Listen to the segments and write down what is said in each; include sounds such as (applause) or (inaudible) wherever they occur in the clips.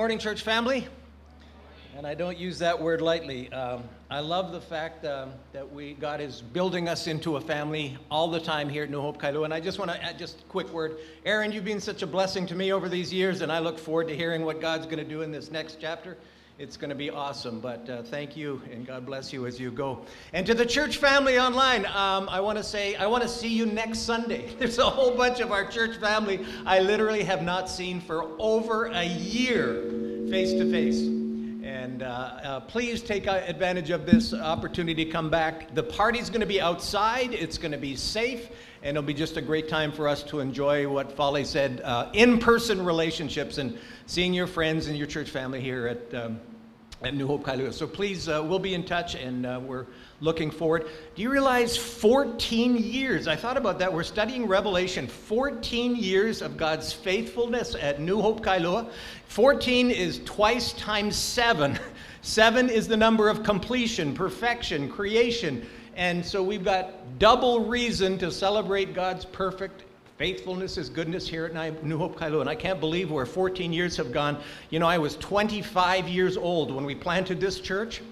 morning, church family. And I don't use that word lightly. Um, I love the fact um, that we God is building us into a family all the time here at New Hope Kailua. And I just want to add just a quick word. Aaron, you've been such a blessing to me over these years, and I look forward to hearing what God's going to do in this next chapter. It's going to be awesome. But uh, thank you, and God bless you as you go. And to the church family online, um, I want to say, I want to see you next Sunday. (laughs) There's a whole bunch of our church family I literally have not seen for over a year face to face. And uh, uh, please take advantage of this opportunity to come back. The party's going to be outside, it's going to be safe, and it'll be just a great time for us to enjoy what Folly said uh, in person relationships and seeing your friends and your church family here at. Um, at New Hope Kailua. So please, uh, we'll be in touch and uh, we're looking forward. Do you realize 14 years? I thought about that. We're studying Revelation. 14 years of God's faithfulness at New Hope Kailua. 14 is twice times seven. (laughs) Seven is the number of completion, perfection, creation. And so we've got double reason to celebrate God's perfect faithfulness, is goodness here at New Hope Kailua. And I can't believe where 14 years have gone. You know, I was 25 years old when we planted this church,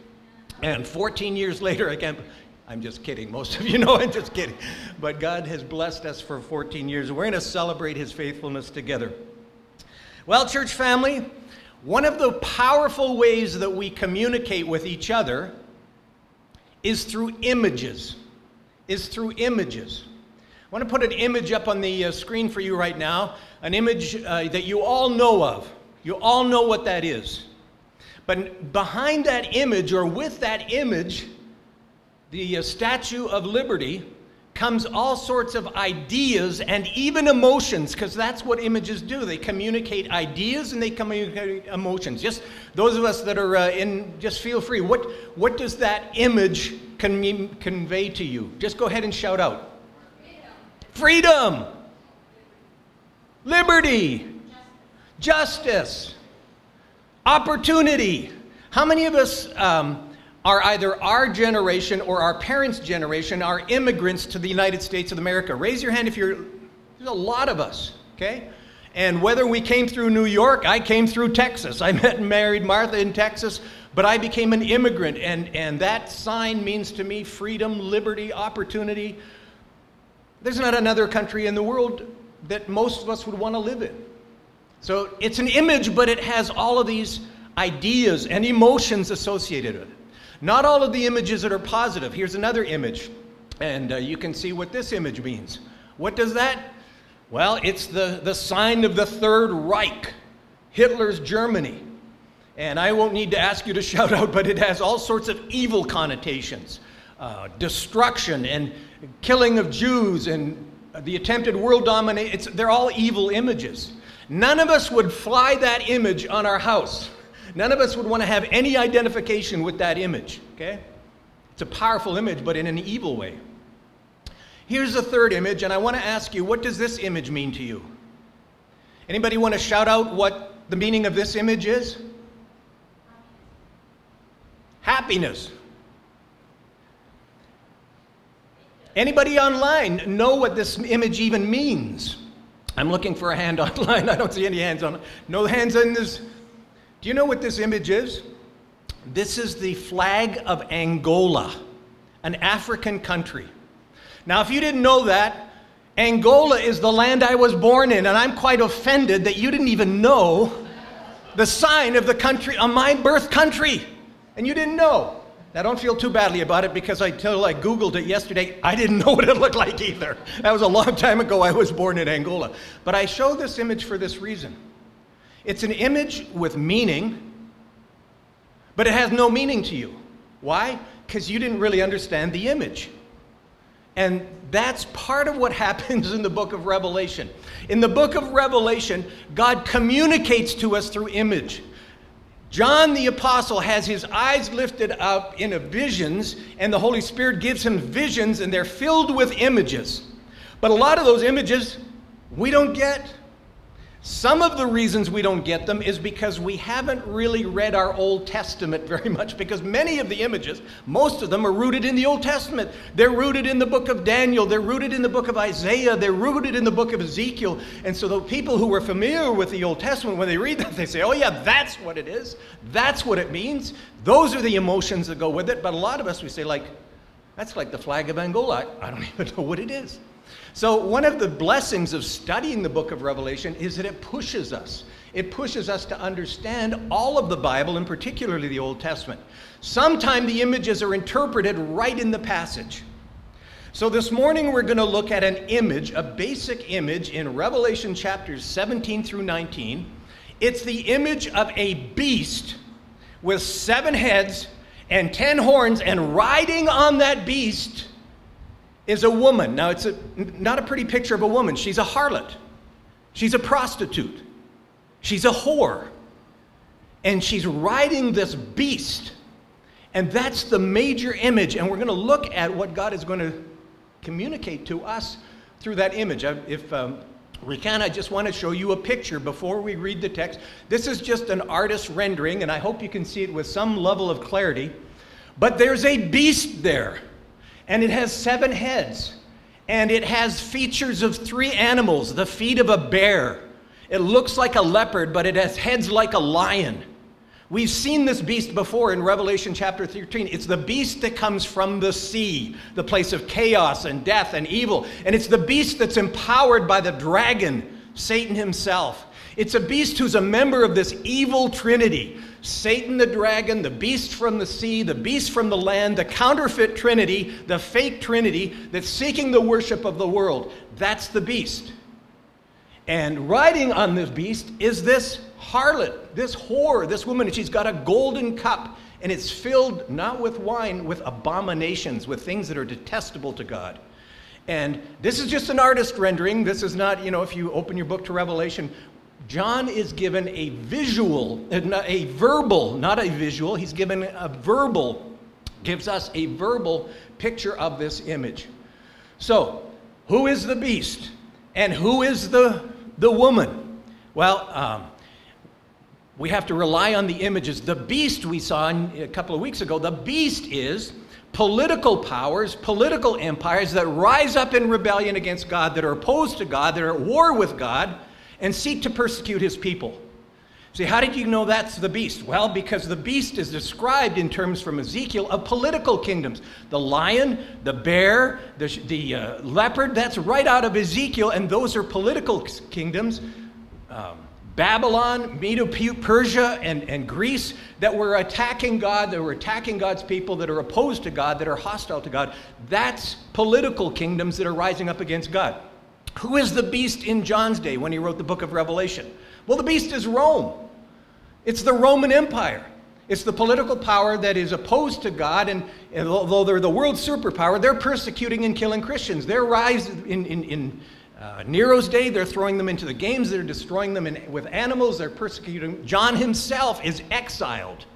and 14 years later, I can't. I'm just kidding. Most of you know (laughs) I'm just kidding. But God has blessed us for 14 years. We're going to celebrate His faithfulness together. Well, church family, one of the powerful ways that we communicate with each other is through images. Is through images. I want to put an image up on the uh, screen for you right now, an image uh, that you all know of. You all know what that is. But behind that image, or with that image, the uh, Statue of Liberty, comes all sorts of ideas and even emotions, because that's what images do. They communicate ideas and they communicate emotions. Just those of us that are uh, in, just feel free. What, what does that image con- convey to you? Just go ahead and shout out freedom, liberty, justice, opportunity. How many of us um, are either our generation or our parents' generation are immigrants to the United States of America? Raise your hand if you're, there's a lot of us, okay? And whether we came through New York, I came through Texas. I (laughs) met and married Martha in Texas, but I became an immigrant, and, and that sign means to me freedom, liberty, opportunity. There's not another country in the world that most of us would want to live in. So it's an image, but it has all of these ideas and emotions associated with it. Not all of the images that are positive. Here's another image, and uh, you can see what this image means. What does that? Well, it's the, the sign of the Third Reich, Hitler's Germany. And I won't need to ask you to (laughs) shout out, but it has all sorts of evil connotations uh, destruction and killing of Jews and the attempted world domination. They're all evil images. None of us would fly that image on our house. None of us would want to have any identification with that image, okay? It's a powerful image, but in an evil way. Here's the third image, and I want to ask you, what does this image mean to you? Anybody want to shout out what the meaning of this image is? Happiness. Anybody online know what this image even means? I'm looking for a hand (laughs) online. I don't see any hands on. No hands in this. Do you know what this image is? This is the flag of Angola, an African country. Now, if you didn't know that, Angola is the land I was born in, and I'm quite offended that you didn't even know the sign of the country on my birth country, and you didn't know. Now, don't feel too badly about it because I I Googled it yesterday. I didn't know (laughs) what it looked like either. That was a long time ago. I was born in Angola. But I show this image for this reason it's an image with meaning, but it has no meaning to you. Why? Because you didn't really understand the image. And that's part of what (laughs) happens in the book of Revelation. In the book of Revelation, God communicates to us through image. John the Apostle has his eyes lifted up in visions, and the Holy Spirit gives him visions, and they're filled with images. But a lot of those images we don't get. Some of the reasons we don't get them is because we haven't really read our Old Testament very much, because many of the images, most of them are rooted in the Old Testament. They're rooted in the book of Daniel, they're rooted in the book of Isaiah, they're rooted in the book of Ezekiel. And so the people who are familiar with the Old Testament, when they read that, they say, oh, yeah, that's what it is. That's what it means. Those are the emotions that go with it. But a lot of us, we say, like, that's like the flag of Angola. I don't (laughs) even know what it is. So, one of the blessings of studying the book of Revelation is that it pushes us. It pushes us to understand all of the Bible, and particularly the Old Testament. Sometimes the images are interpreted right in the passage. So, this morning we're going to look at an image, a basic image in Revelation chapters 17 through 19. It's the image of a beast with seven heads and ten horns, and riding on that beast is a woman. Now, it's a, not a pretty picture of a woman. She's a harlot, she's a prostitute, she's a whore. And she's riding this beast. And that's the major image. And we're going to look at what God is going to communicate to us through that image. If um, we can, I just want to show you a picture before we read the text. This is just an artist rendering, and I hope you can see it with some level of clarity. But there's a beast there and it has seven heads. And it has features of three animals the feet of a bear. It looks like a leopard, but it has heads like a lion. We've seen this beast before in Revelation chapter 13. It's the beast that comes from the sea, the place of chaos and death and evil. And it's the beast that's empowered by the dragon, Satan himself. It's a beast who's a member of this evil trinity Satan the dragon, the beast from the sea, the beast from the land, the counterfeit trinity, the fake trinity that's seeking the worship of the world. That's the beast. And riding on this beast is this harlot, this whore, this woman. And she's got a golden cup, and it's filled not with wine, with abominations, with things that are detestable to God. And this is just an artist rendering. This is not, you know, if you open your book to Revelation, John is given a visual, a verbal, not a visual, he's given a verbal, gives us a verbal picture of this image. So, who is the beast? And who is the, the woman? Well, um, we have to rely on the images. The beast we saw a couple of weeks ago, the beast is political powers, political empires that rise up in rebellion against God, that are opposed to God, that are at war with God and seek to persecute his people. See, how did you know that's the beast? Well, because the beast is described in terms from Ezekiel of political kingdoms. The lion, the bear, the, the uh, leopard, that's right out of Ezekiel, and those are political kingdoms. Um, Babylon, Medo Persia, and, and Greece that were attacking God, that were attacking God's people, that are opposed to God, that are hostile to God. That's political kingdoms that are rising up against God. Who is the beast in John's day when he wrote the book of Revelation? Well, the beast is Rome. It's the Roman Empire. It's the political power that is opposed to God, and, and although they're the world superpower, they're persecuting and killing Christians. Their rise in, in, in uh, Nero's day, they're throwing them into the games, they're destroying them in, with animals, they're persecuting. John himself is exiled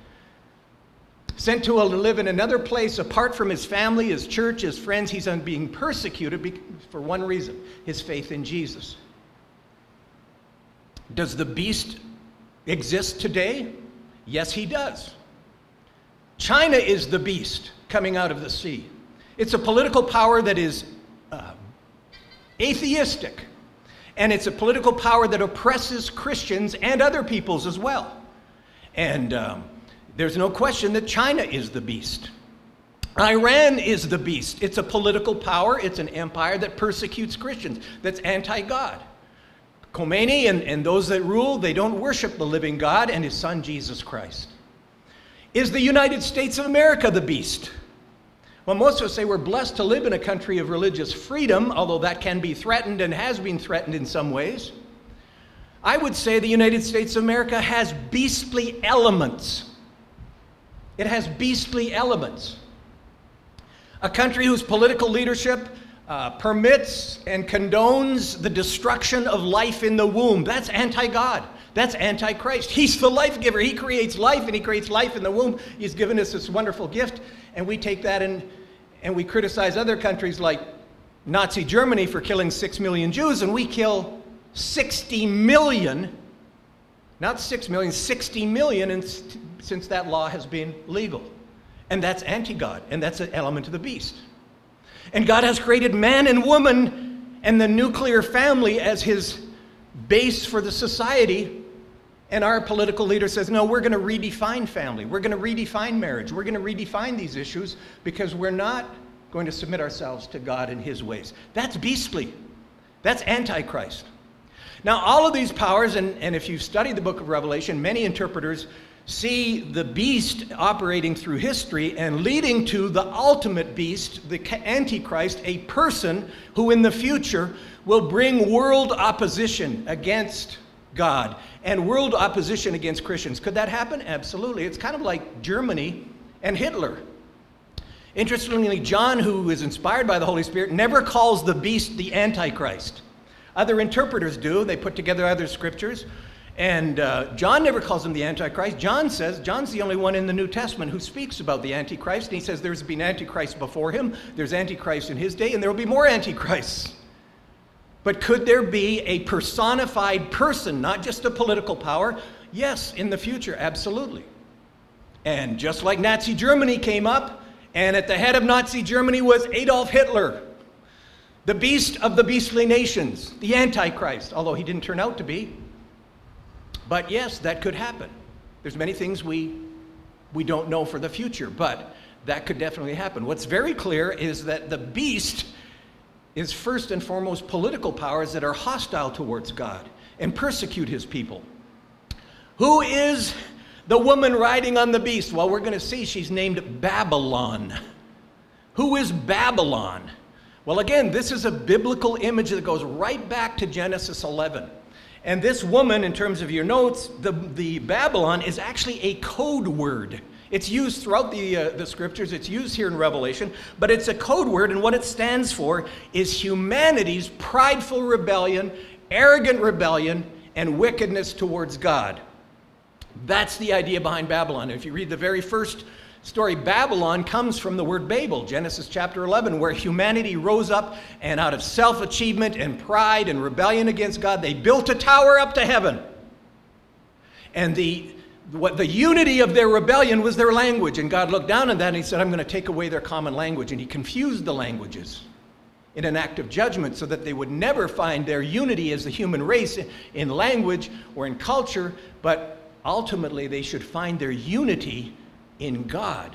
sent to live in another place apart from his family, his church, his friends. He's being persecuted for one reason his faith in Jesus. Does the beast exist today? Yes, he does. China is the beast coming out of the sea. It's a political power that is uh, atheistic, and it's a political power that oppresses Christians and other peoples as well. And um, there's no question that China is the beast. Iran is the beast. It's a political power, it's an empire that persecutes Christians, that's anti God. Khomeini and, and those that rule, they don't worship the living God and his son Jesus Christ. Is the United States of America the beast? Well, most of us say we're blessed to live in a country of religious freedom, although that can be threatened and has been threatened in some ways. I would say the United States of America has beastly elements it has beastly elements. A country whose political leadership uh, permits and condones the destruction of life in the womb. That's anti God. That's anti Christ. He's the life giver. He creates life and He creates life in the womb. He's given us this wonderful gift, and we take that and, and we criticize other countries like Nazi Germany for killing six million Jews, and we kill 60 million, not 6 million, 60 million in, since that law has been legal. And that's anti God, and that's an element of the beast. And God has created man and woman and the nuclear family as his base for the society. And our political leader says, no, we're going to redefine family. We're going to redefine marriage. We're going to redefine these issues because we're not going to submit ourselves to God in his ways. That's beastly. That's antichrist. Now, all of these powers, and, and if you've studied the book of Revelation, many interpreters see the beast operating through history and leading to the ultimate beast, the Antichrist, a person who in the future will bring world opposition against God and world opposition against Christians. Could that happen? Absolutely. It's kind of like Germany and Hitler. Interestingly, John, who is inspired by the Holy Spirit, never calls the beast the Antichrist. Other interpreters do. They put together other scriptures. And uh, John never calls him the Antichrist. John says, John's the only one in the New Testament who speaks about the Antichrist. And he says there's been Antichrist before him, there's Antichrist in his day, and there will be more Antichrists. But could there be a personified person, not just a political power? Yes, in the future, absolutely. And just like Nazi Germany came up, and at the head of Nazi Germany was Adolf Hitler, the beast of the beastly nations, the Antichrist, although he didn't turn out to be. But yes, that could happen. There's many things we, we don't know for the future, but that could definitely happen. What's very clear is that the beast is first and foremost political powers that are hostile towards God and persecute his people. Who is the woman riding on the beast? Well, we're going to see she's named Babylon. Who is Babylon? Well, again, this is a biblical image that goes right back to Genesis 11. And this woman, in terms of your notes, the, the Babylon is actually a code word. It's used throughout the, uh, the scriptures, it's used here in Revelation, but it's a code word, and what it stands for is humanity's prideful rebellion, arrogant rebellion, and wickedness towards God. That's the idea behind Babylon. If you read the very first story, Babylon comes from the word Babel, Genesis chapter 11, where humanity rose up and out of self achievement and pride and rebellion against God, they built a tower up to heaven. And the, what, the unity of their rebellion was their language. And God looked down on that and He said, I'm going to take away their common language. And He confused the languages in an act of judgment so that they would never find their unity as the human race in language or in culture, but ultimately they should find their unity in God.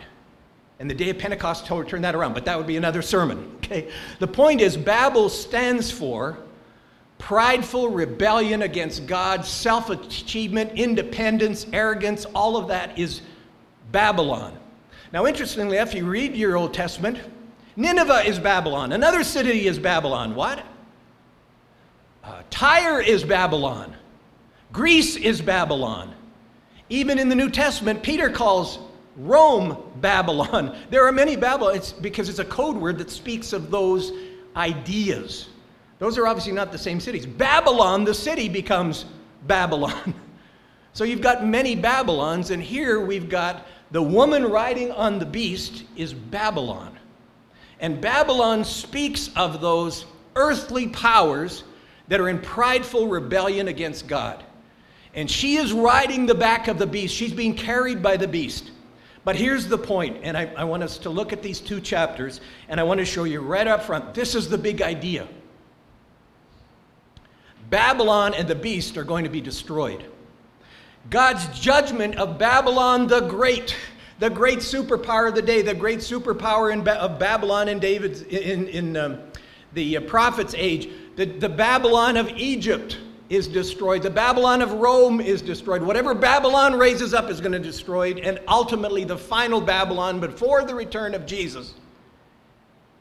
And the day of Pentecost turned that around, but that would be another sermon. (laughs) Okay? The point is, Babel stands for prideful rebellion against God, self achievement, independence, arrogance, all of that is Babylon. Now, interestingly, if you read your Old Testament, Nineveh is Babylon. Another city is Babylon. What? Uh, Tyre is Babylon. Greece is Babylon. Even in the New Testament, Peter calls Rome, Babylon. (laughs) There are many Babylon, it's because it's a code word that speaks of those ideas. Those are obviously not the same cities. Babylon, the city, becomes Babylon. (laughs) So you've got many Babylons, and here we've got the woman riding on the beast is Babylon. And Babylon speaks of those earthly powers that are in prideful rebellion against God. And she is riding the back of the beast. She's being carried by the beast. But here's the point, and I, I, want us to look at these two chapters, and I want to show you right up front this is the big idea. Babylon and the beast are going to be destroyed. God's judgment of Babylon the Great, the great superpower of the day, the great superpower in ba- of Babylon in David's in, in um, the uh, prophet's age, the, the Babylon of Egypt is destroyed. The Babylon of Rome is destroyed. Whatever Babylon raises up is going to be destroyed. And ultimately, the final Babylon, before the return of Jesus,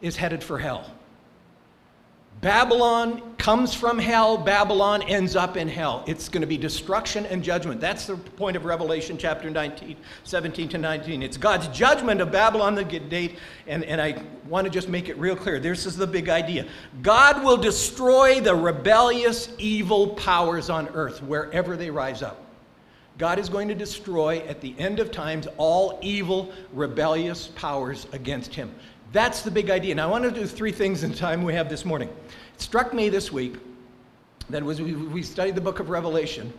is headed for hell. Babylon comes from hell, Babylon ends up in hell. It's going to be destruction and judgment. That's the point of Revelation chapter 19, 17 to 19. It's God's judgment of Babylon, the date, and, and I want to just make it real clear. This is the big idea. God will destroy the rebellious, evil powers on earth wherever they rise up. God is going to destroy at the end of times all evil, rebellious powers against him. That's the big idea. Now, I want to do three things in time we have this morning. It struck me this week that was we studied the book of Revelation.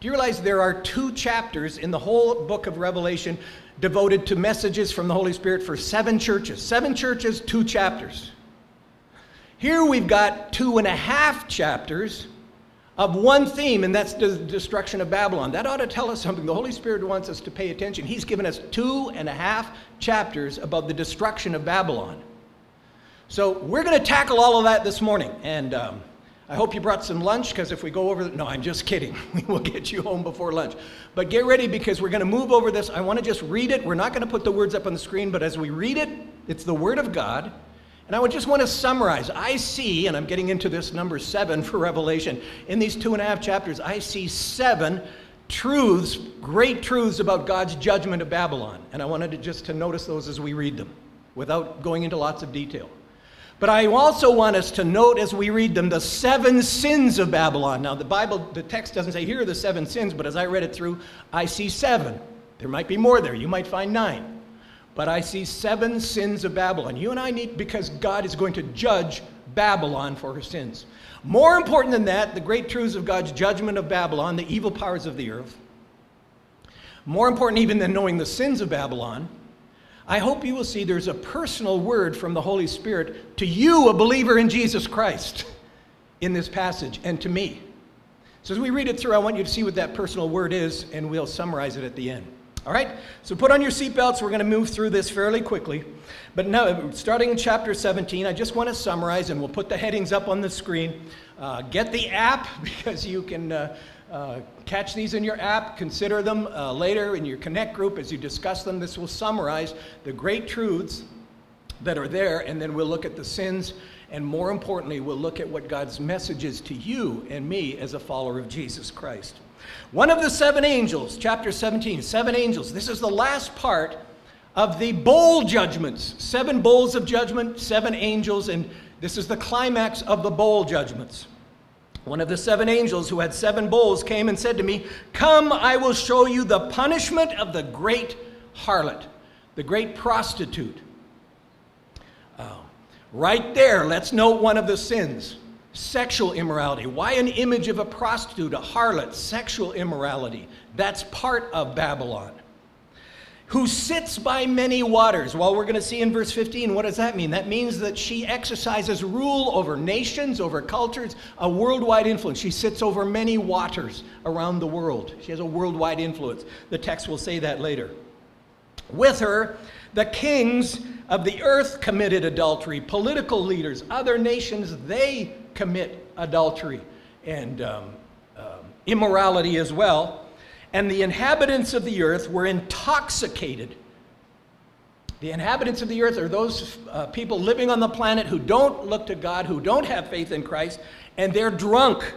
Do you realize there are two chapters in the whole book of Revelation devoted to messages from the Holy Spirit for seven churches? Seven churches, two chapters. Here we've got two and a half chapters of one theme, and that's the destruction of Babylon. That ought to tell us something. The Holy Spirit wants us to pay attention. He's given us two and a half chapters about the destruction of Babylon. So we're going to tackle all of that this morning. And um, I hope you brought some lunch because if we go over, no, I'm just kidding. (laughs) We will get you home before lunch. But get ready because we're going to move over this. I want to just read it. We're not going to put the words up on the screen, but as we read it, it's the Word of God. And I would just want to summarize. I see, and I'm getting into this number seven for Revelation, in these two and a half chapters, I see seven truths, great truths about God's judgment of Babylon. And I wanted to just to notice those as we read them without going into lots of detail. But I also want us to note as we read them the seven sins of Babylon. Now, the Bible, the text doesn't say here are the seven sins, but as I read it through, I see seven. There might be more there. You might find nine. But I see seven sins of Babylon. You and I need, because God is going to judge Babylon for her sins. More important than that, the great truths of God's judgment of Babylon, the evil powers of the earth. More important even than knowing the sins of Babylon, I hope you will see there's a personal word from the Holy Spirit to you, a believer in Jesus Christ, in this passage, and to me. So as we read it through, I want you to see what that personal word is, and we'll summarize it at the end. All right? So put on your seatbelts. We're going to move through this fairly quickly. But now, starting in chapter 17, I just want to summarize, and we'll put the headings up on the screen. Uh, get the app (laughs) because you can uh, uh, catch these in your app. Consider them uh, later in your Connect group as you discuss them. This will summarize the great truths that are there, and then we'll look at the sins. And more importantly, we'll look at what God's message is to you and me as a follower of Jesus Christ. One of the seven angels, chapter 17, seven angels. This is the last part of the bowl judgments. Seven bowls of judgment, seven angels, and this is the climax of the bowl judgments. One of the seven angels who had seven bowls came and said to me, Come, I will show you the punishment of the great harlot, the great prostitute. Uh, right there, let's note one of the sins sexual immorality. Why an image of a prostitute, a harlot, sexual immorality? That's part of Babylon. Who sits by many waters. Well, we're going to see in verse 15, what does that mean? That means that she exercises rule over nations, over cultures, a worldwide influence. She sits over many waters around the world. She has a worldwide influence. The text will say that later. With her, the kings of the earth committed adultery, political leaders, other nations, they commit adultery and um, um, immorality as well. And the inhabitants of the earth were intoxicated. The inhabitants of the earth are those uh, people living on the planet who don't look to God, who don't have faith in Christ, and they're drunk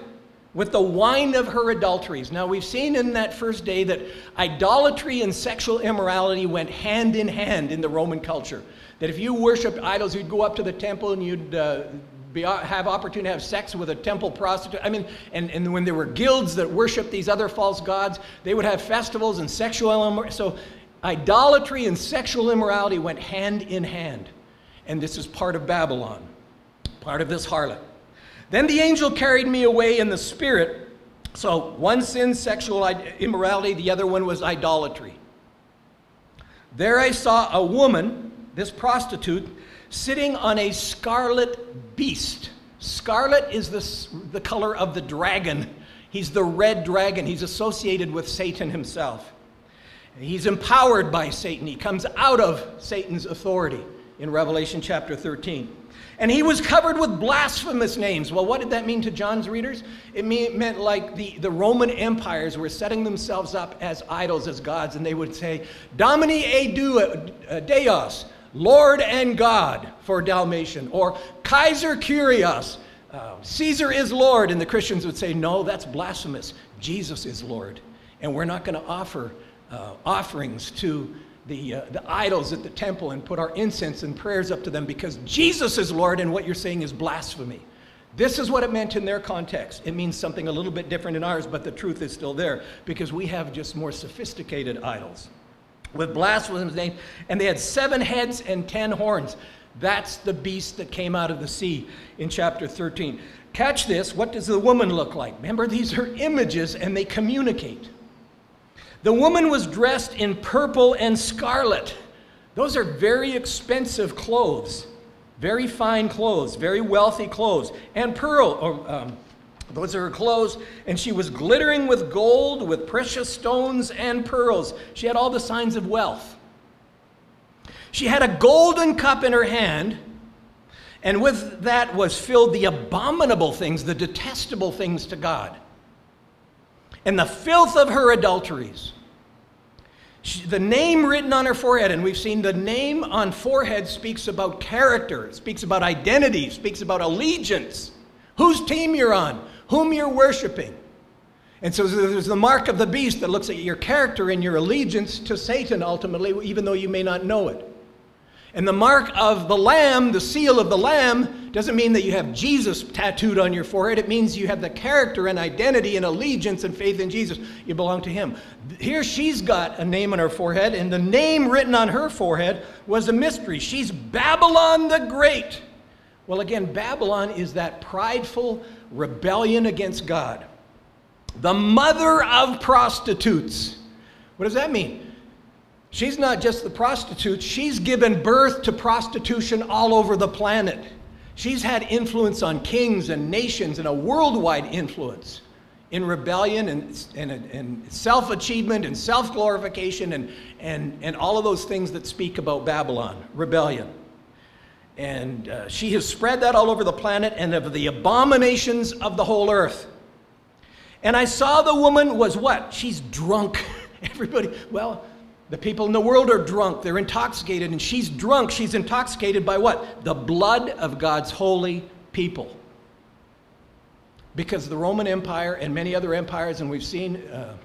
with the wine of her adulteries. Now, we've seen in that first day that idolatry and sexual immorality went hand in hand in the Roman culture. That if you worshiped idols, you'd go up to the temple and you'd uh, be, uh, have opportunity to have sex with a temple prostitute. I mean, and, and when there were guilds that worshiped these other false gods, they would have festivals and sexual So idolatry and sexual immorality went hand in hand. And this is part of Babylon, part of this harlot. Then the angel carried me away in the spirit. So one sin, sexual immorality, the other one was idolatry. There I saw a woman, this prostitute, sitting on a scarlet beast. Scarlet is the, the color of the dragon. He's the red dragon. He's associated with Satan himself. He's empowered by Satan. He comes out of Satan's authority in Revelation chapter 13. And he was covered with blasphemous names. Well, what did that mean to John's readers? It meant like the, the Roman empires were setting themselves up as idols, as gods, and they would say, Domini e uh, Deus, Lord and God for Domitian, or Kaiser Kyrios, uh, Caesar is Lord. And the Christians would say, no, that's blasphemous. Jesus is Lord. And we're not going to offer uh, offerings to the, uh, the idols at the temple and put our incense and prayers up to them because Jesus is Lord and what you're saying is blasphemy. This is what it meant in their context. It means something a little bit different in ours, but the truth is still there because we have just more sophisticated idols with blasphemous name. And they had seven heads and ten horns. That's the beast that came out of the sea in chapter 13. catch this, what does the woman look like? Remember, these are images and they communicate. The woman was dressed in purple and scarlet. Those are very expensive clothes, very fine clothes, very wealthy clothes. And pearl, or, um, those are her clothes. And she was glittering with gold, with precious stones and pearls. She had all the signs of wealth. She had a golden cup in her hand, and with that was filled the abominable things, the detestable things to God, and the filth of her adulteries. She, the name written on her forehead, and we've seen the name on forehead speaks about character, speaks about identity, speaks about allegiance, whose team you're on, whom you're worshiping. And so there's the mark of the beast that looks at your character and your allegiance to Satan ultimately, even though you may not know it. And the mark of the Lamb, the seal of the Lamb, doesn't mean that you have Jesus tattooed on your forehead. It means you have the character and identity and allegiance and faith in Jesus. You belong to Him. Here she's got a name on her forehead, and the name written on her forehead was a mystery. She's Babylon the Great. Well, again, Babylon is that prideful rebellion against God, the mother of prostitutes. What does that mean? She's not just the prostitute, she's given birth to prostitution all over the planet. She's had influence on kings and nations and a worldwide influence in rebellion and, and, and self achievement and self glorification and, and, and all of those things that speak about Babylon, rebellion. And uh, she has spread that all over the planet and of the abominations of the whole earth. And I saw the woman was what? She's drunk. (laughs) Everybody, well, the people in the world are drunk, they're intoxicated, and she's drunk. She's intoxicated by what? The blood of God's holy people. Because the Roman Empire and many other empires, and we've seen uh,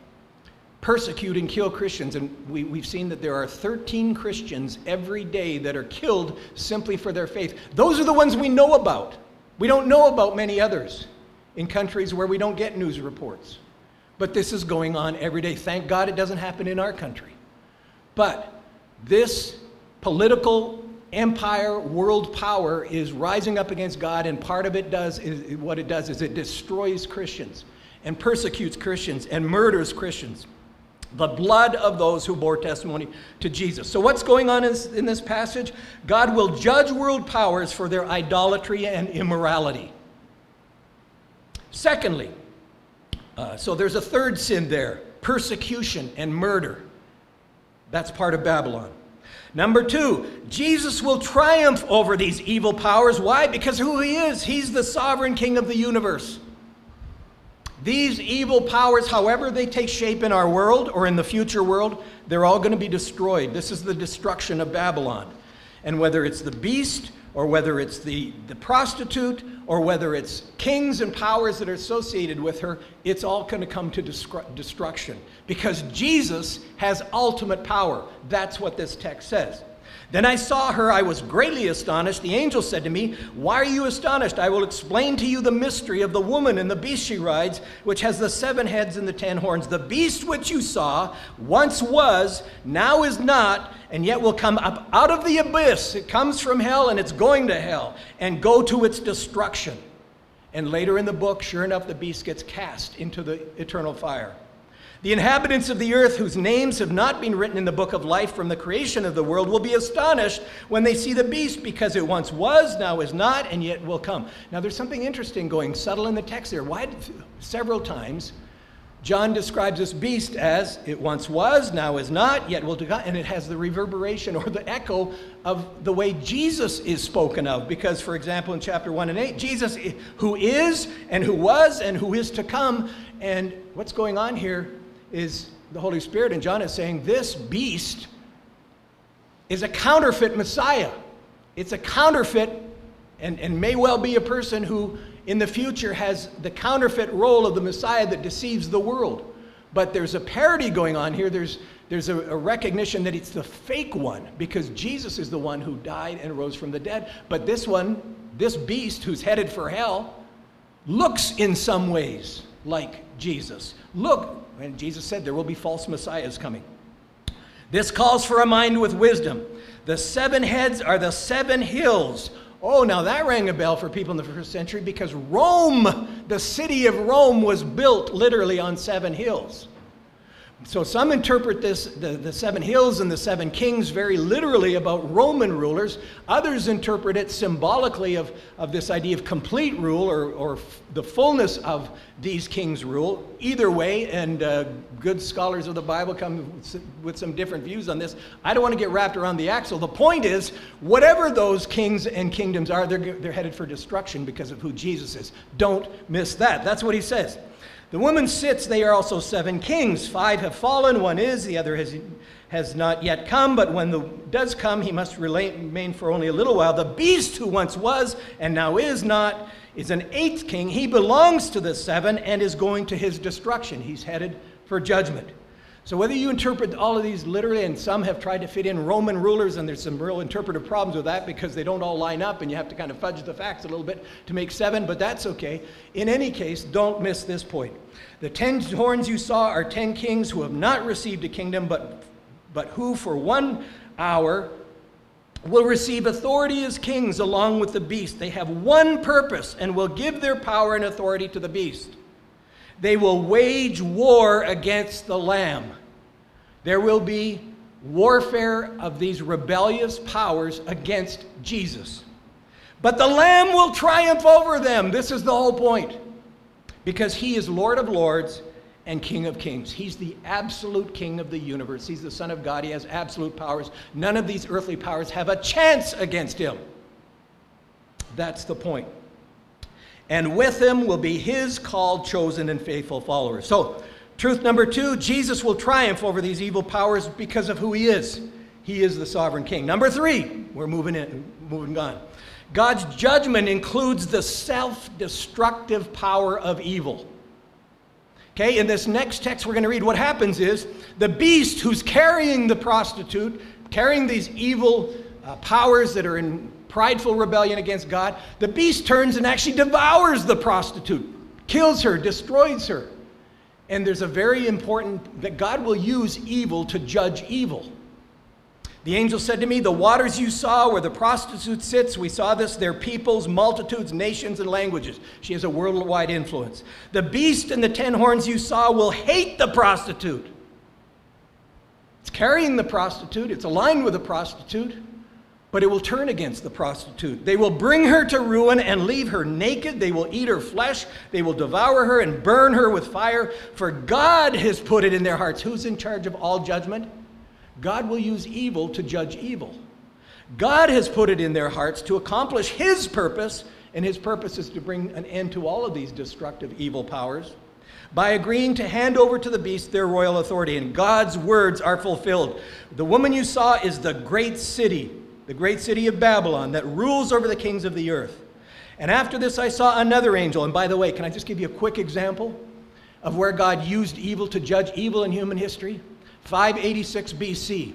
persecute and kill Christians, and we, we've seen that there are 13 Christians every day that are killed simply for their faith. Those are the ones we know about. We don't know about many others in countries where we don't get news reports. But this is going on every day. Thank God it doesn't happen in our country. But this political empire, world power is rising up against God, and part of it does is what it does is it destroys Christians and persecutes Christians and murders Christians. The blood of those who bore testimony to Jesus. So, what's going on in this passage? God will judge world powers for their idolatry and immorality. Secondly, uh, so there's a third sin there persecution and murder. That's part of Babylon. Number two, Jesus will triumph over these evil powers. Why? Because who he is. He's the sovereign king of the universe. These evil powers, however they take shape in our world or in the future world, they're all going to be destroyed. This is the destruction of Babylon. And whether it's the beast or whether it's the, the prostitute or whether it's kings and powers that are associated with her, it's all going to come to destruction because Jesus has ultimate power. That's what this text says. Then I saw her, I was greatly astonished. The angel said to me, Why are you astonished? I will explain to you the mystery of the woman and the beast she rides, which has the seven heads and the ten horns. The beast which you saw once was, now is not, and yet will come up out of the abyss. It comes from hell and it's going to hell and go to its destruction. And later in the book, sure enough, the beast gets cast into the eternal fire. The inhabitants of the earth, whose names have not been written in the book of life from the creation of the world, will be astonished when they see the beast, because it once was, now is not, and yet will come. Now, there's something interesting going subtle in the text there. Why, several times, John describes this beast as it once was, now is not, yet will come, and it has the reverberation or the echo of the way Jesus is spoken of. Because, for example, in chapter 1 and 8, Jesus, who is, and who was, and who is to come, and what's going on here is the Holy Spirit, and John is saying this beast is a counterfeit Messiah. It's a counterfeit, and, and may well be a person who in the future has the counterfeit role of the Messiah that deceives the world. But there's a parody going on here. There's, there's a, a, recognition that it's the fake one because Jesus is the one who died and rose from the dead. But this one, this beast who's headed for hell, looks in some ways like Jesus. Look, and Jesus said there will be false messiahs coming. This calls for a mind with wisdom. The seven heads are the seven hills Oh, now that rang a bell for people in the first century because Rome, the city of Rome, was built literally on seven hills. So some interpret this, the, the seven hills and the seven kings, very literally about Roman rulers. Others interpret it symbolically of, of this idea of complete rule or, or f- the fullness of these kings' rule. Either way, and uh, good scholars of the Bible come with some different views on this. I don't want to get wrapped around the axle. The point is, whatever those kings and kingdoms are, they're, they're headed for destruction because of who Jesus is. Don't miss that. That's what he says. The woman sits, they are also seven kings. Five have fallen, one is, the other has, has not yet come, but when the does come, he must remain for only a little while. The beast who once was and now is not is an eighth king. He belongs to the seven and is going to his destruction. He's headed for judgment. So, whether you interpret all of these literally, and some have tried to fit in Roman rulers, and there's some real interpretive problems with that because they don't all line up, and you have to kind of fudge the facts a little bit to make seven, but that's okay. In any case, don't miss this point. The ten horns you saw are ten kings who have not received a kingdom, but, but who for one hour will receive authority as kings along with the beast. They have one purpose and will give their power and authority to the beast. They will wage war against the Lamb. There will be warfare of these rebellious powers against Jesus. But the Lamb will triumph over them. This is the whole point. Because he is Lord of Lords and King of Kings. He's the absolute King of the universe. He's the Son of God. He has absolute powers. None of these earthly powers have a chance against him. That's the point and with him will be his called, chosen, and faithful followers. So, truth number two Jesus will triumph over these evil powers because of who he is. He is the sovereign king. Number three, we're moving in, moving on. God's judgment includes the self destructive power of evil. Okay, in this next text we're going to read, what happens is the beast who's carrying the prostitute, carrying these evil uh, powers that are in prideful rebellion against God, the beast turns and actually devours the prostitute, kills her, destroys her. And there's a very important that God will use evil to judge evil. The angel said to me, The waters you saw where the prostitute sits, we saw this, their peoples, multitudes, nations, and languages. She has a worldwide influence. The beast and the ten horns you saw will hate the prostitute. It's carrying the prostitute, it's aligned with the prostitute but it will turn against the prostitute. They will bring her to ruin and leave her naked. They will eat her flesh. They will devour her and burn her with fire. For God has put it in their hearts. Who's in charge of all judgment? God will use evil to judge evil. God has put it in their hearts to accomplish His purpose, and His purpose is to bring an end to all of these destructive evil powers by agreeing to hand over to the beast their royal authority. And God's words are fulfilled. The woman you saw is the great city the great city of Babylon that rules over the kings of the earth. And after this, I saw another angel. And by the way, can I just give you a quick example of where God used evil to judge evil in human history? 586 BC.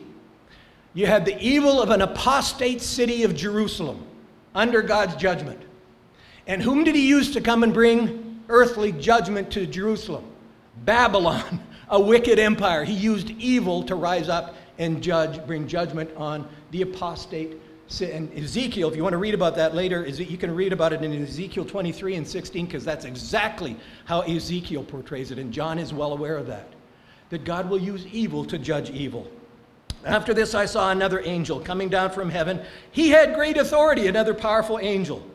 You had the evil of an apostate city of Jerusalem under God's judgment. And whom did he use to come and bring earthly judgment to Jerusalem? Babylon, (laughs) a wicked empire. He used evil to rise up and judge, bring judgment on the apostate and Ezekiel, if you want to read about that later, you can read about it in Ezekiel 23 and 16 because that's exactly how Ezekiel portrays it, and John is well aware of that. That God will use evil to judge evil. After this, I saw another angel coming down from heaven. He had great authority, another powerful angel.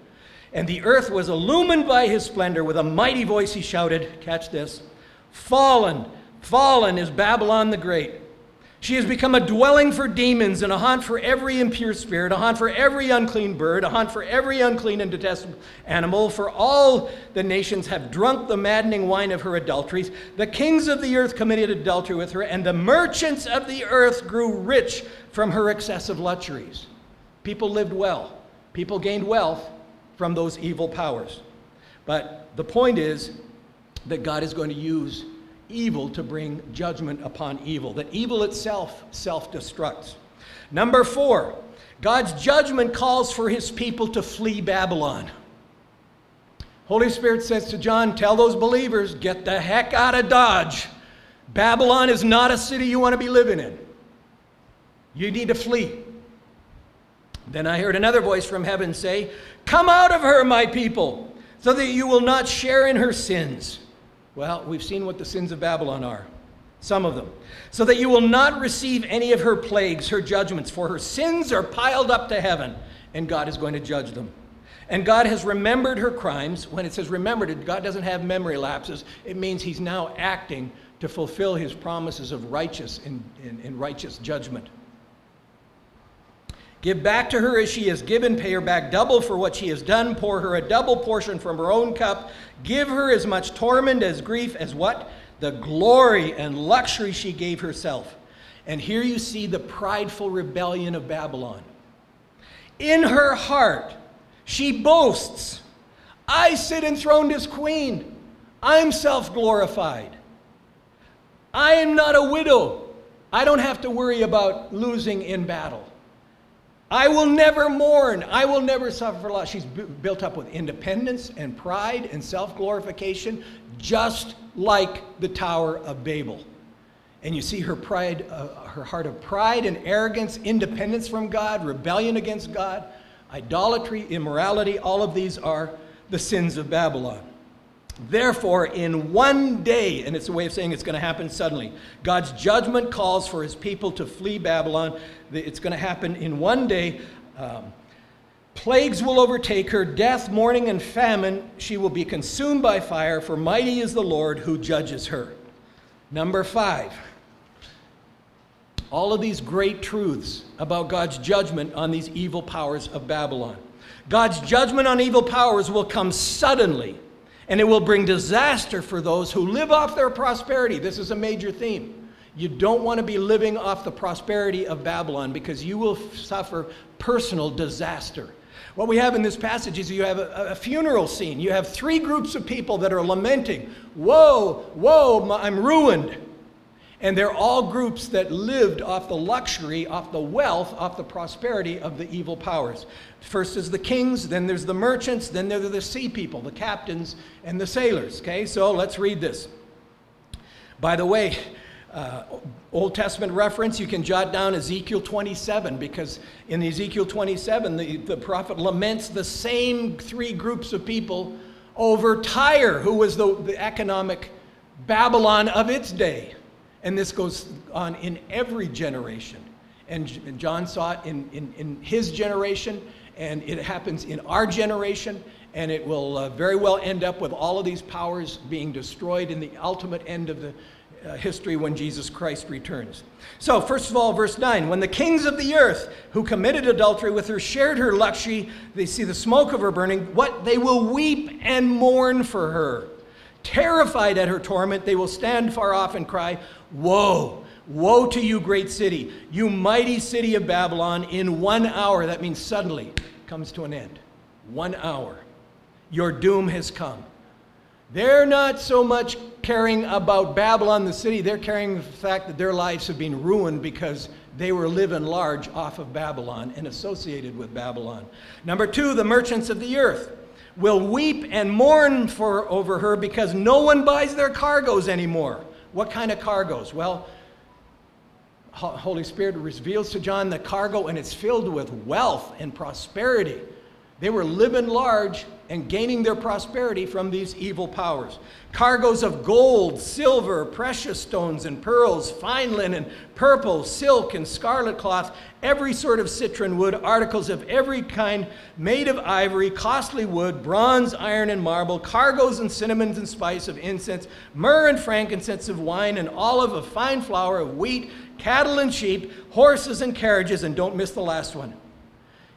And the earth was illumined by his splendor. With a mighty voice, he shouted, Catch this Fallen, fallen is Babylon the Great she has become a dwelling for demons and a haunt for every impure spirit, a haunt for every unclean bird, a haunt for every unclean and detestable animal. For all the nations have drunk the maddening wine of her adulteries. The kings of the earth committed adultery with her, and the merchants of the earth grew rich from her excessive luxuries. People lived well, people gained wealth from those evil powers. But the point is that God is going to use evil to bring judgment upon evil, that evil itself self destructs. Number four, God's judgment calls for his people to flee Babylon. Holy Spirit says to John, Tell those believers, get the heck out of Dodge. Babylon is not a city you want to be living in. You need to flee. Then I heard another voice from heaven say, Come out of her, my people, so that you will not share in her sins. Well, we've seen what the sins of Babylon are, some of them. So that you will not receive any of her plagues, her judgments, for her sins are piled up to heaven, and God is going to judge them. And God has remembered her crimes. When it says remembered, God doesn't have memory lapses. It means He's now acting to fulfill His promises of righteous and, and, and righteous judgment. Give back to her as she has given, pay her back double for what she has done, pour her a double portion from her own cup, give her as much torment as grief as what? The glory and luxury she gave herself. And here you see the prideful rebellion of Babylon. In her heart, she boasts, I sit enthroned as queen. I'm self glorified. I am not a widow. I don't have to worry about losing in battle. I will never mourn. I will never suffer for loss. She's b- built up with independence and pride and self glorification, just like the Tower of Babel. And you see her pride, uh, her heart of pride and arrogance, independence from God, rebellion against God, idolatry, immorality, all of these are the sins of Babylon. Therefore, in one day, and it's a way of saying it's going to happen suddenly, God's judgment calls for his people to flee Babylon. It's going to happen in one day. Um, plagues will overtake her, death, mourning, and famine. She will be consumed by fire, for mighty is the Lord who judges her. Number five. All of these great truths about God's judgment on these evil powers of Babylon. God's judgment on evil powers will come suddenly and it will bring disaster for those who live off their prosperity. This is a major theme. You don't want to be living off the prosperity of Babylon because you will suffer personal disaster. What we have in this passage is you have a, a, funeral scene. You have three groups of people that are lamenting, Whoa, whoa, I'm ruined. And they're all groups that lived off the luxury, off the wealth, off the prosperity of the evil powers. First is the kings, then there's the merchants, then there are the sea people, the captains and the sailors. Okay, so let's read this. By the way, uh, Old Testament reference, you can jot down Ezekiel 27 because in Ezekiel 27, the, the prophet laments the same three groups of people over Tyre, who was the, the economic Babylon of its day. And this goes on in every generation. And John saw it in, in, in his generation, and it happens in our generation, and it will uh, very well end up with all of these powers being destroyed in the ultimate end of the uh, history when Jesus Christ returns. So, first of all, verse 9 when the kings of the earth who committed adultery with her shared her luxury, they see the smoke of her burning, what? They will weep and mourn for her. Terrified at her torment, they will stand far off and cry, Woe! Woe to you, great city, you mighty city of Babylon, in one hour, that means suddenly, comes to an end. One hour. Your doom has come. They're not so much caring about Babylon, the city, they're caring the fact that their lives have been ruined because they were living large off of Babylon and associated with Babylon. Number two, the merchants of the earth will weep and mourn for, over her because no one buys their cargoes anymore. What kind of cargoes? Well, Holy Spirit reveals to John the cargo, and it's filled with wealth and prosperity. They were living large and gaining their prosperity from these evil powers. Cargoes of gold, silver, precious stones and pearls, fine linen, purple, silk, and scarlet cloth, every sort of citron wood, articles of every kind made of ivory, costly wood, bronze, iron, and marble, cargoes and cinnamons and spice of incense, myrrh and frankincense of wine, and olive of fine flour of wheat, cattle and sheep, horses and carriages, and don't miss the last one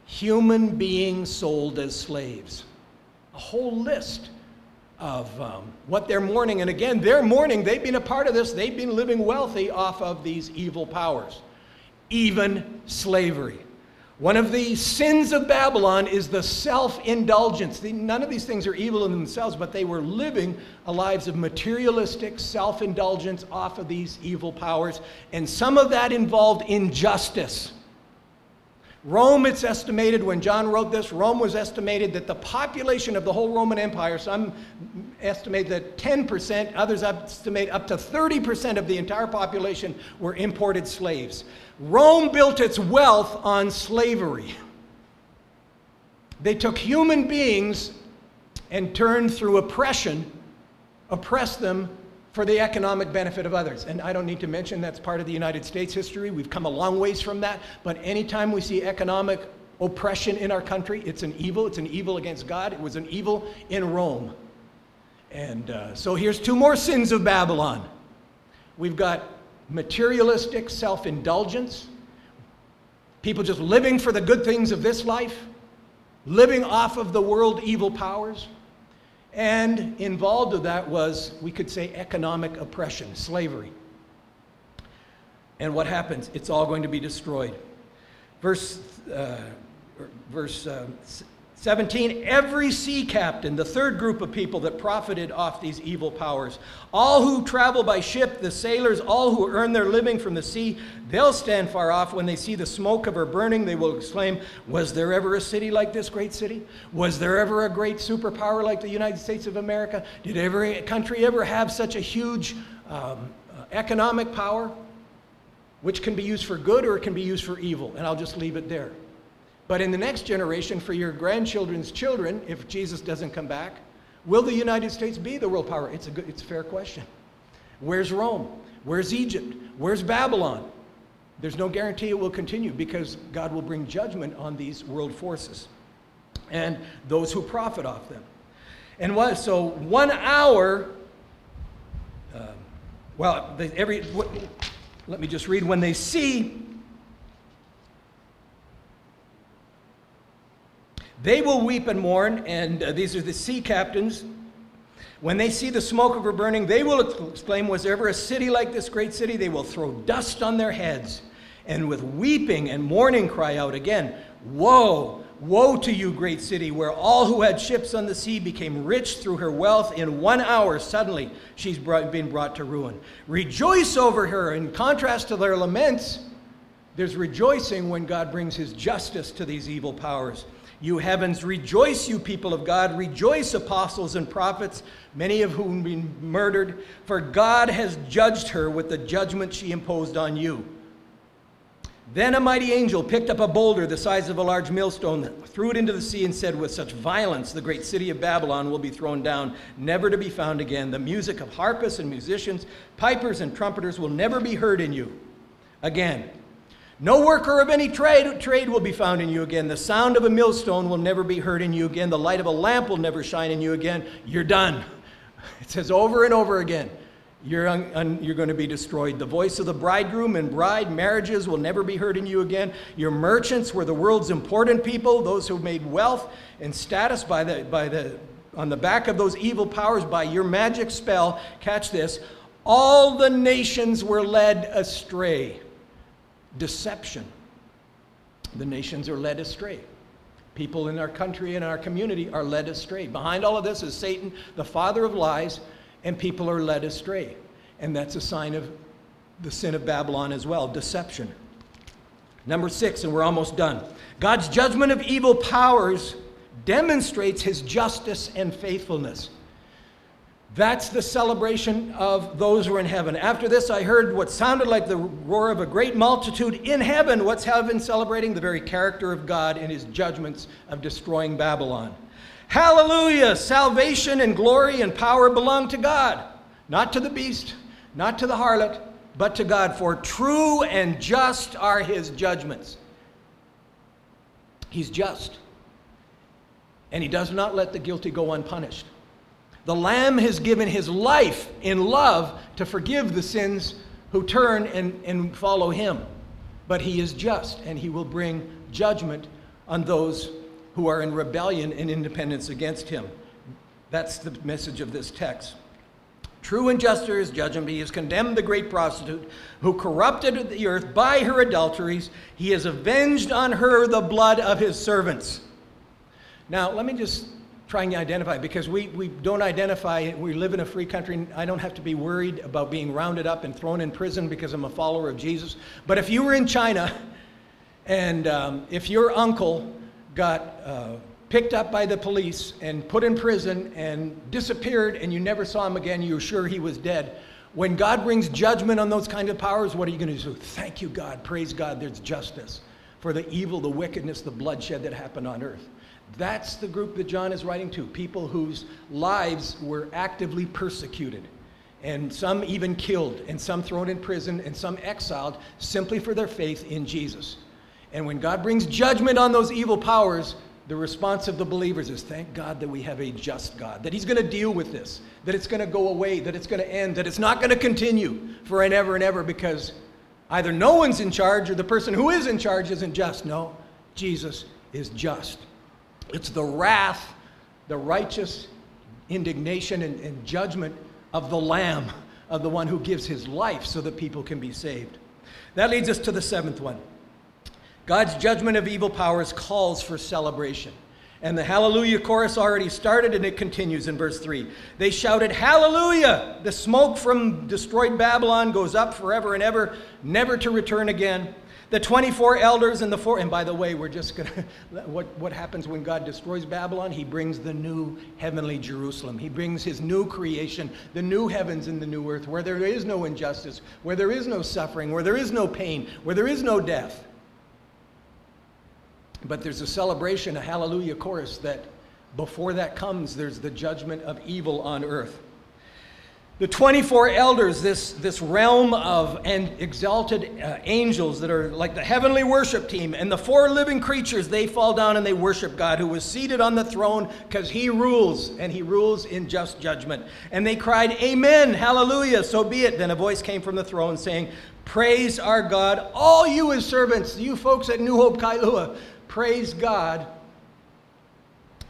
human beings sold as slaves a whole list of um, what they're mourning. And again, they're mourning. They've been a part of this. They've been living wealthy off of these evil powers, even slavery. One of the sins of Babylon is the self indulgence. None of these things are evil in themselves, but they were living lives of materialistic self indulgence off of these evil powers. And some of that involved injustice. Rome, it's estimated, when John wrote this, Rome was estimated that the population of the whole Roman Empire, some estimate that 10%, others estimate up to 30% of the entire population were imported slaves. Rome built its wealth on slavery. They took human beings and turned through oppression, oppressed them for the economic benefit of others. And I don't need to mention that's part of the United States history. We've come a long ways from that. But anytime we see economic oppression in our country, it's an evil. It's an evil against God. It was an evil in Rome. And uh, so here's two more sins of Babylon. We've got materialistic self indulgence, people just living for the good things of this life, living off of the world evil powers. And involved with that was, we could say, economic oppression, slavery. And what happens? It's all going to be destroyed. Verse, uh, verse uh, 17, every sea captain, the third group of people that profited off these evil powers, all who travel by ship, the sailors, all who earn their living from the sea, they'll stand far off. When they see the smoke of her burning, they will exclaim, Was there ever a city like this great city? Was there ever a great superpower like the United States of America? Did every country ever have such a huge um, uh, economic power, which can be used for good or it can be used for evil? And I'll just leave it there. But in the next generation, for your grandchildren's children, if Jesus doesn't come back, will the United States be the world power? It's a, good, it's a fair question. Where's Rome? Where's Egypt? Where's Babylon? There's no guarantee it will continue because God will bring judgment on these world forces and those who profit off them. And what? So one hour. Uh, well, they, every. What, let me just read. When they see They will weep and mourn, and uh, these are the sea captains. When they see the smoke of her burning, they will exclaim, Was there ever a city like this great city? They will throw dust on their heads, and with weeping and mourning cry out again, Woe! Woe to you, great city, where all who had ships on the sea became rich through her wealth. In one hour, suddenly, she's brought, been brought to ruin. Rejoice over her. In contrast to their laments, there's rejoicing when God brings his justice to these evil powers. You heavens, rejoice, you people of God. Rejoice, apostles and prophets, many of whom have been murdered, for God has judged her with the judgment she imposed on you. Then a mighty angel picked up a boulder the size of a large millstone, threw it into the sea, and said, With such violence, the great city of Babylon will be thrown down, never to be found again. The music of harpists and musicians, pipers and trumpeters will never be heard in you again. No worker of any trade, trade will be found in you again. The sound of a millstone will never be heard in you again. The light of a lamp will never shine in you again. You're done. (laughs) It says over and over again, you're, un, un, you're going to be destroyed. The voice of the bridegroom and bride, marriages will never be heard in you again. Your merchants were the world's important people, those who made wealth and status by the, by the, on the back of those evil powers by your magic spell. Catch this. All the nations were led astray deception. The nations are led astray. People in our country and our community are led astray. Behind all of this is Satan, the father of lies, and people are led astray. And that's a sign of the sin of Babylon as well deception. Number six, and we're almost done. God's judgment of evil powers demonstrates his justice and faithfulness. That's the celebration of those who are in heaven. After this, I heard what sounded like the roar of a great multitude in heaven. What's heaven celebrating? The very character of God and his judgments of destroying Babylon. Hallelujah! Salvation and glory and power belong to God, not to the beast, not to the harlot, but to God. For true and just are his judgments. He's just, and he does not let the guilty go unpunished. The Lamb has given his life in love to forgive the sins who turn and, and follow him. But he is just, and he will bring judgment on those who are in rebellion and independence against him. That's the message of this text. True and just his judgment. He has condemned the great prostitute who corrupted the earth by her adulteries. He has avenged on her the blood of his servants. Now, let me just trying to identify because we, we don't identify, we live in a free country. I don't have to be worried about being rounded up and thrown in prison because I'm a follower of Jesus. But if you were in China and um, if your uncle got uh, picked up by the police and put in prison and disappeared and you never saw him again, you're sure he was dead. When God brings judgment on those kind of powers, what are you going to do? Thank you, God. Praise God. There's justice for the evil, the wickedness, the bloodshed that happened on earth. That's the group that John is writing to people whose lives were actively persecuted, and some even killed, and some thrown in prison, and some exiled simply for their faith in Jesus. And when God brings judgment on those evil powers, the response of the believers is thank God that we have a just God, that He's going to deal with this, that it's going to go away, that it's going to end, that it's not going to continue for and ever and ever because either no one's in charge or the person who is in charge isn't just. No, Jesus is just. It's the wrath, the righteous indignation and, and judgment of the Lamb, of the one who gives his life so that people can be saved. That leads us to the seventh one. God's judgment of evil powers calls for celebration. And the Hallelujah chorus already started and it continues in verse 3. They shouted, Hallelujah! The smoke from destroyed Babylon goes up forever and ever, never to return again. The 24 elders and the four, and by the way, we're just going (laughs) to, what, what happens when God destroys Babylon? He brings the new heavenly Jerusalem. He brings his new creation, the new heavens and the new earth, where there is no injustice, where there is no suffering, where there is no pain, where there is no death. But there's a celebration, a hallelujah chorus that before that comes, there's the judgment of evil on earth. The 24 elders, this, this realm of and exalted uh, angels that are like the heavenly worship team, and the four living creatures, they fall down and they worship God who was seated on the throne because he rules, and he rules in just judgment. And they cried, Amen, hallelujah, so be it. Then a voice came from the throne saying, Praise our God, all you his servants, you folks at New Hope Kailua, praise God,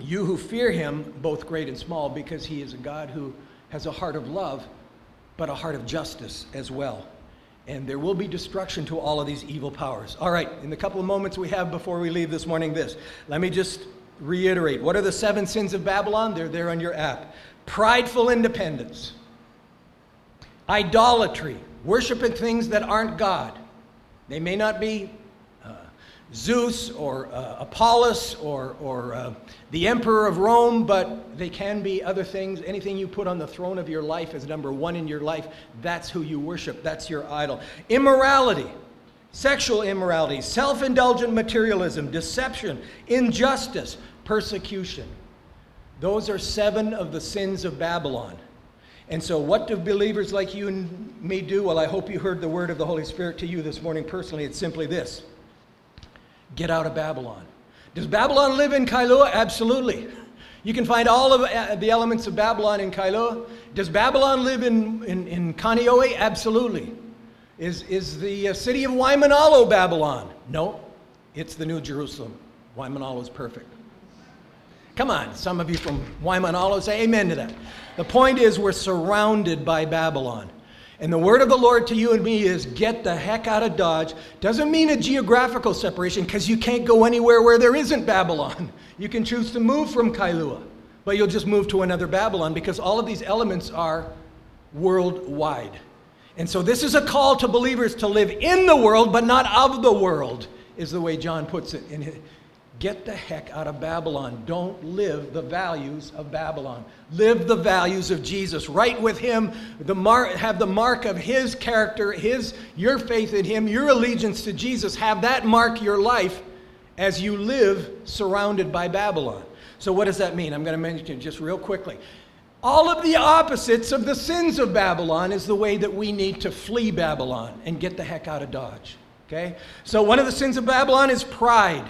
you who fear him, both great and small, because he is a God who has a heart of love, but a heart of justice as well. And there will be destruction to all of these evil powers. All right, in the couple of moments we have before we leave this morning, this. Let me just reiterate. What are the seven sins of Babylon? They're there on your app. Prideful independence, idolatry, worshiping things that aren't God. They may not be Zeus or uh, Apollos or, or uh, the emperor of Rome, but they can be other things. Anything you put on the throne of your life as number one in your life, that's who you worship. That's your idol. Immorality, sexual immorality, self indulgent materialism, deception, injustice, persecution. Those are seven of the sins of Babylon. And so, what do believers like you and me do? Well, I hope you heard the word of the Holy Spirit to you this morning personally. It's simply this get out of Babylon. Does Babylon live in Kailua? Absolutely. You can find all of uh, the elements of Babylon in Kailua. Does Babylon live in, in, in Kaneohe? Absolutely. Is, is the uh, city of Waimanalo Babylon? No, it's the New Jerusalem. Waimanalo is perfect. Come on, some of you from Waimanalo say amen to that. The point is, we're surrounded by Babylon. And the word of the Lord to you and me is get the heck out of Dodge. Doesn't mean a geographical separation because you can't go anywhere where there isn't Babylon. (laughs) You can choose to move from Kailua, but you'll just move to another Babylon because all of these elements are worldwide. And so this is a call to believers to live in the world, but not of the world, is the way John puts it in his, Get the heck out of Babylon. Don't live the values of Babylon. Live the values of Jesus. Right with him, the have the mark of his character, his your faith in him, your allegiance to Jesus. Have that mark your life as you live surrounded by Babylon. So what does that mean? I'm going to mention just real quickly. All of the opposites of the sins of Babylon is the way that we need to flee Babylon and get the heck out of Dodge. Okay? So one of the sins of Babylon is pride.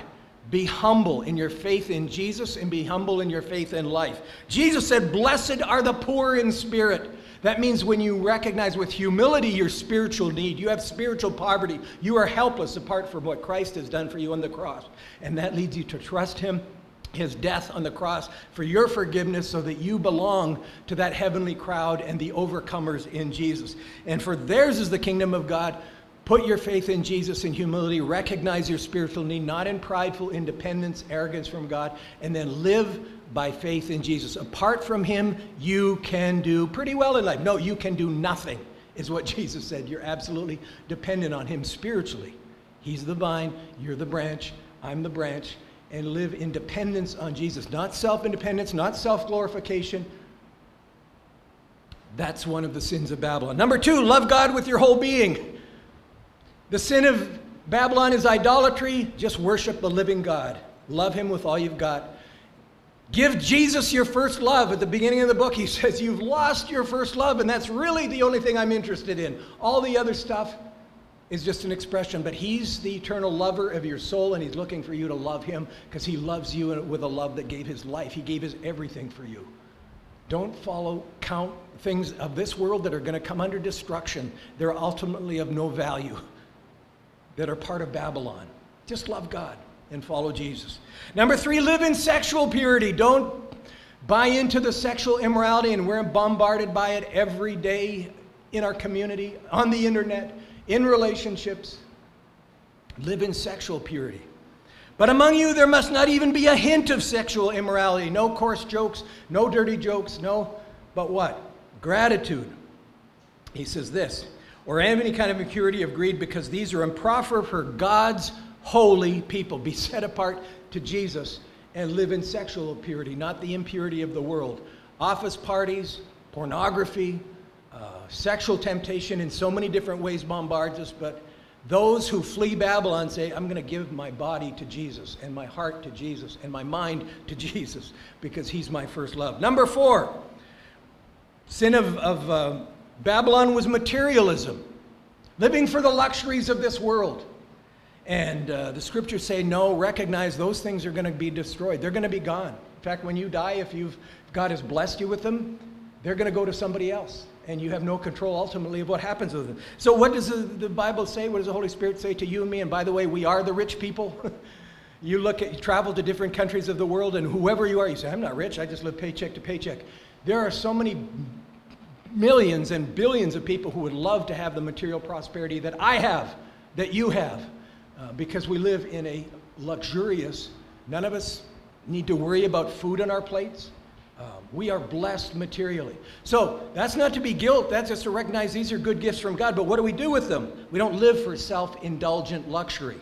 Be humble in your faith in Jesus and be humble in your faith in life. Jesus said, Blessed are the poor in spirit. That means when you recognize with humility your spiritual need, you have spiritual poverty, you are helpless apart from what Christ has done for you on the cross. And that leads you to trust Him, His death on the cross for your forgiveness so that you belong to that heavenly crowd and the overcomers in Jesus. And for theirs is the kingdom of God Put your faith in Jesus in humility, recognize your spiritual need, not in prideful independence, arrogance from God, and then live by faith in Jesus. Apart from Him, you can do pretty well in life. No, you can do nothing, is what (laughs) Jesus said. You're absolutely dependent on Him spiritually. He's the vine, you're the branch, I'm the branch, and live in dependence on Jesus. Not self independence, not self glorification. That's one of the sins of Babylon. Number two, love God with your whole being. The sin of Babylon is idolatry. Just worship the living God. Love him with all you've got. Give Jesus your first love. At the beginning of the book, he (laughs) says, You've lost your first love, and that's really the only thing I'm interested in. All the other stuff is just an expression, but he's the eternal lover of your soul, and he's looking for you to love him because he loves you with a love that gave his life. He gave his everything for you. Don't follow, count things of this world that are going to come under destruction. They're ultimately of no value, that are part of Babylon. Just love God and follow Jesus. Number three, live in sexual purity. Don't buy into the sexual immorality, and we're bombarded by it every day in our community, on the internet, in relationships. Live in sexual purity. But among you, there must not even be a hint of sexual immorality. No coarse jokes, no dirty jokes, no, but what? Gratitude. He says this, or any kind of impurity of greed, because these are improper for God's holy people. Be set apart to Jesus and live in sexual purity, not the impurity of the world. Office parties, pornography, uh, sexual temptation in so many different ways bombards us, but those who flee Babylon say, I'm going to give my body to Jesus, and my heart to Jesus, and my mind to (laughs) Jesus, because he's my first love. Number four, sin of, of uh, Babylon was materialism, living for the luxuries of this world. And uh, the scriptures say, no, recognize those things are going to be destroyed. They're going to be gone. In fact, when you die, if you've, God has blessed you with them, they're going to go to somebody else and you have no control ultimately of what happens with them. So, what does the, the Bible say? What does the Holy Spirit say to you and me? And by the way, we are the rich people. (laughs) you look at, you travel to different countries of the world, and whoever you are, you say, I'm not rich, I just live paycheck to paycheck. There are so many millions and billions of people who would love to have the material prosperity that I have, that you have, uh, because we live in a luxurious, none of us need to worry about food on our plates. Um, we are blessed materially. So that's not to be guilt, that's just to recognize these are good gifts from God. But what do we do with them? We don't live for self indulgent luxury.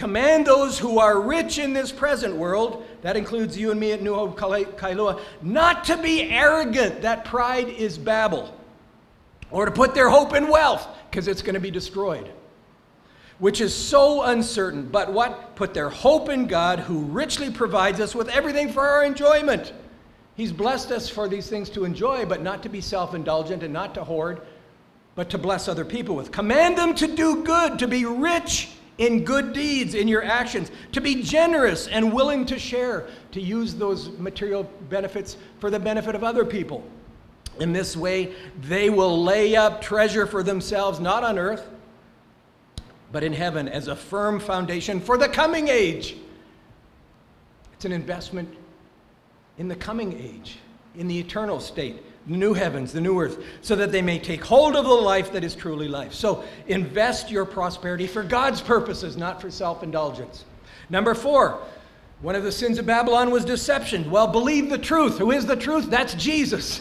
Command those who are rich in this present world, that includes you and me at New Hope Kailua, not to be arrogant. That pride is Babel. Or to put their hope in wealth, because it's going to be destroyed. Which is so uncertain. But what? Put their hope in God, who richly provides us with everything for our enjoyment. He's blessed us for these things to enjoy, but not to be self indulgent and not to hoard, but to bless other people with. Command them to do good, to be rich in good deeds, in your actions, to be generous and willing to share, to use those material benefits for the benefit of other people. In this way, they will lay up treasure for themselves, not on earth, but in heaven, as a firm foundation for the coming age. It's an investment in the coming age, in the eternal state, the new heavens, the new earth, so that they may take hold of the life that is truly life. So invest your prosperity for God's purposes, not for self indulgence. Number four, one of the sins of Babylon was deception. Well, believe the truth. Who is the truth? That's Jesus.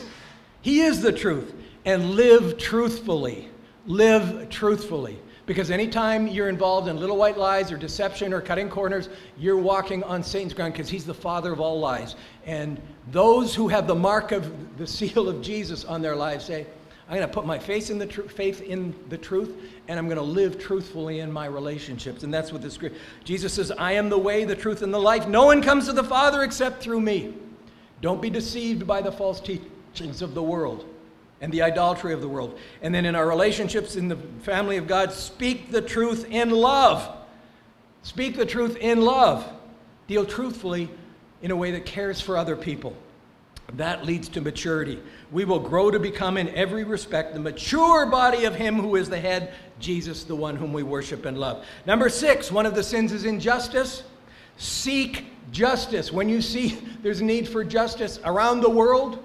He is the truth. And live truthfully. Live truthfully. Because anytime you're involved in little white lies or deception or cutting corners, you're walking on Satan's ground because he's the father of all lies. And those who have the mark of the seal of Jesus on their lives say, I'm going to put my faith in the tr- faith in the truth, and I'm going to live truthfully in my relationships. And that's what this Jesus says, "I am the way, the truth, and the life. No one comes to the Father except through me." Don't be deceived by the false teachings of the world and the idolatry of the world. And then in our relationships in the family of God, speak the truth in love. Speak the truth in love. Deal truthfully in a way that cares for other people. That leads to maturity. We will grow to become, in every respect, the mature body of Him who is the head, Jesus, the one whom we worship and love. Number six, one of the sins is injustice. Seek justice. When you see (laughs) there's a need for justice around the world,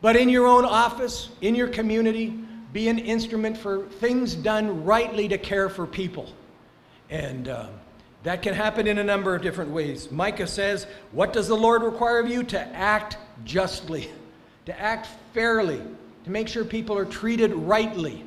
but in your own office, in your community, be an instrument for things done rightly to care for people. And uh, that can happen in a number of different ways. Micah says, What does the Lord require of you? To act justly, to act fairly, to make sure people are treated rightly,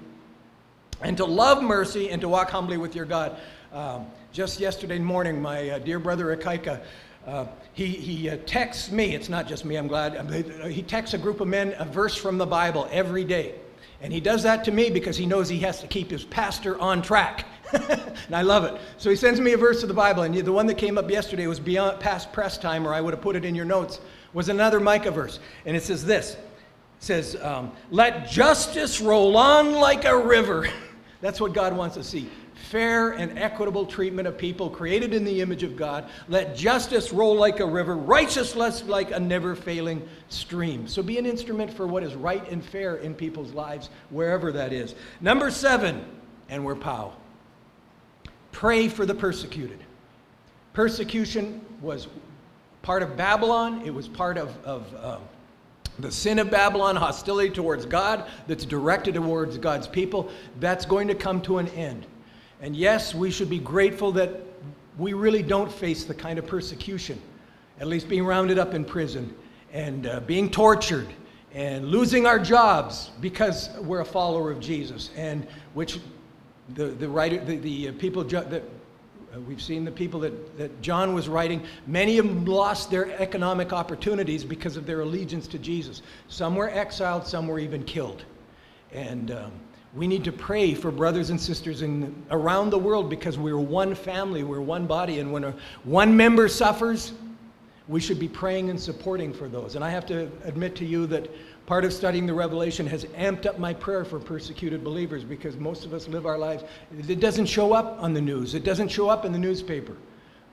and to love mercy and to walk humbly with your God. Um, just yesterday morning, my uh, dear brother Akaika uh, he he uh, texts me, it's not just me, I'm glad. Uh, he texts a group of men a verse from the Bible every day. And he does that to me because he knows he has to keep his pastor on track. (laughs) and I love it. So he sends me a verse of the Bible, and the one that came up yesterday was beyond past press time, or I would have put it in your notes, was another Micah verse. And it says this it says, um, Let justice roll on like a river. (laughs) That's what God wants to see. Fair and equitable treatment of people created in the image of God. Let justice roll like a river, righteousness like a never failing stream. So be an instrument for what is right and fair in people's lives, wherever that is. Number seven, and we're POW. Pray for the persecuted. Persecution was part of Babylon, it was part of, of um, the sin of Babylon, hostility towards God that's directed towards God's people. That's going to come to an end. And yes, we should be grateful that we really don't face the kind of persecution, at least being rounded up in prison and uh, being tortured and losing our jobs because we're a follower of Jesus, and which the, the, writer, the, the uh, people that uh, we've seen the people that, that John was writing, many of them lost their economic opportunities because of their allegiance to Jesus. Some were exiled, some were even killed. And um, we need to pray for brothers and sisters in, around the world because we're one family, we're one body, and when a, one member suffers, we should be praying and supporting for those. And I have to admit to you that Part of studying the Revelation has amped up my prayer for persecuted believers because most of us live our lives. It doesn't show up on the news, it doesn't show up in the newspaper.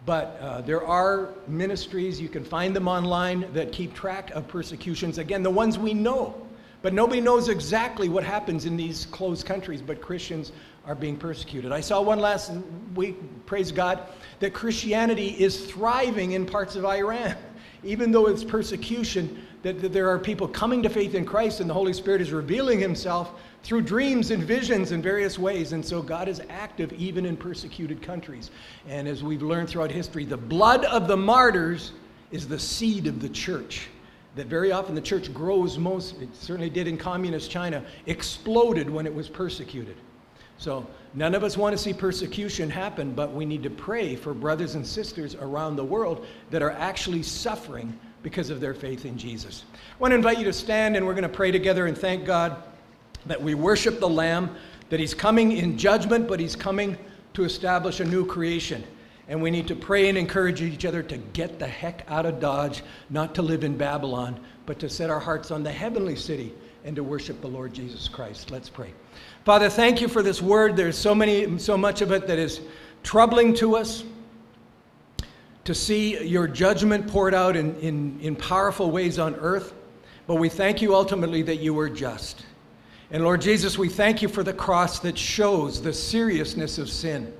But uh, there are ministries, you can find them online, that keep track of persecutions. Again, the ones we know. But nobody knows exactly what happens in these closed countries, but Christians are being persecuted. I saw one last week, praise God, that Christianity is thriving in parts of Iran. (laughs) Even though it's persecution, that, that there are people coming to faith in Christ and the Holy Spirit is revealing himself through dreams and visions in various ways. And so God is active even in persecuted countries. And as we've learned throughout history, the blood of the martyrs is the seed of the church. That very often the church grows most, it certainly did in communist China, exploded when it was persecuted. So none of us want to see persecution happen, but we need to pray for brothers and sisters around the world that are actually suffering because of their faith in Jesus. I want to invite you to stand and we're going to pray together and thank God that we worship the Lamb, that He's coming in judgment, but He's coming to establish a new creation. And we need to pray and encourage each other to get the heck out of Dodge, not to live in Babylon, but to set our hearts on the heavenly city and to worship the Lord Jesus Christ. Let's pray. Father, thank you for this word. There's so many so much of it that is troubling to us to see your judgment poured out in, in, in powerful ways on earth, but we thank you ultimately that you were just. And Lord Jesus, we thank you for the cross that shows the seriousness of sin,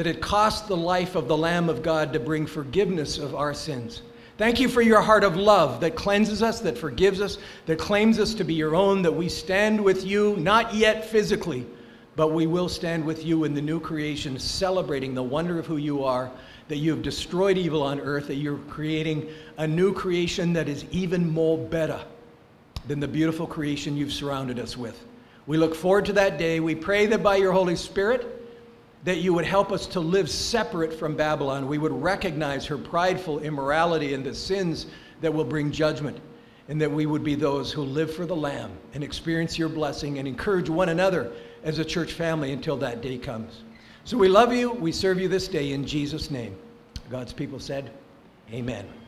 that it cost the life of the Lamb of God to bring forgiveness of our sins. Thank you for your heart of love that cleanses us, that forgives us, that claims us to be your own, that we stand with you, not yet physically, but we will stand with you in the new creation, celebrating the wonder of who you are that you have destroyed evil on earth, that you're creating a new creation that is even more better than the beautiful creation you've surrounded us with. We look forward to that day. We pray that by your Holy Spirit, that you would help us to live separate from Babylon. We would recognize her prideful immorality and the sins that will bring judgment, and that we would be those who live for the Lamb and experience your blessing and encourage one another as a church family until that day comes. So we love you. We serve you this day in Jesus' name. God's people said, Amen.